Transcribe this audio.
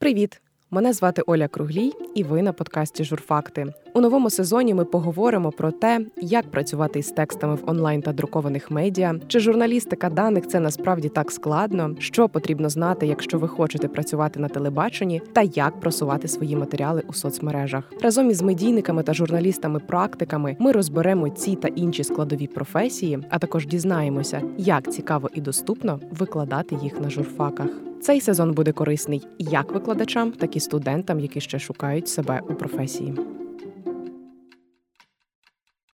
Привіт! Мене звати Оля Круглій, і ви на подкасті Журфакти. У новому сезоні ми поговоримо про те, як працювати із текстами в онлайн та друкованих медіа, чи журналістика даних це насправді так складно, що потрібно знати, якщо ви хочете працювати на телебаченні, та як просувати свої матеріали у соцмережах. Разом із медійниками та журналістами-практиками ми розберемо ці та інші складові професії, а також дізнаємося, як цікаво і доступно викладати їх на журфаках. Цей сезон буде корисний як викладачам, так і студентам, які ще шукають себе у професії.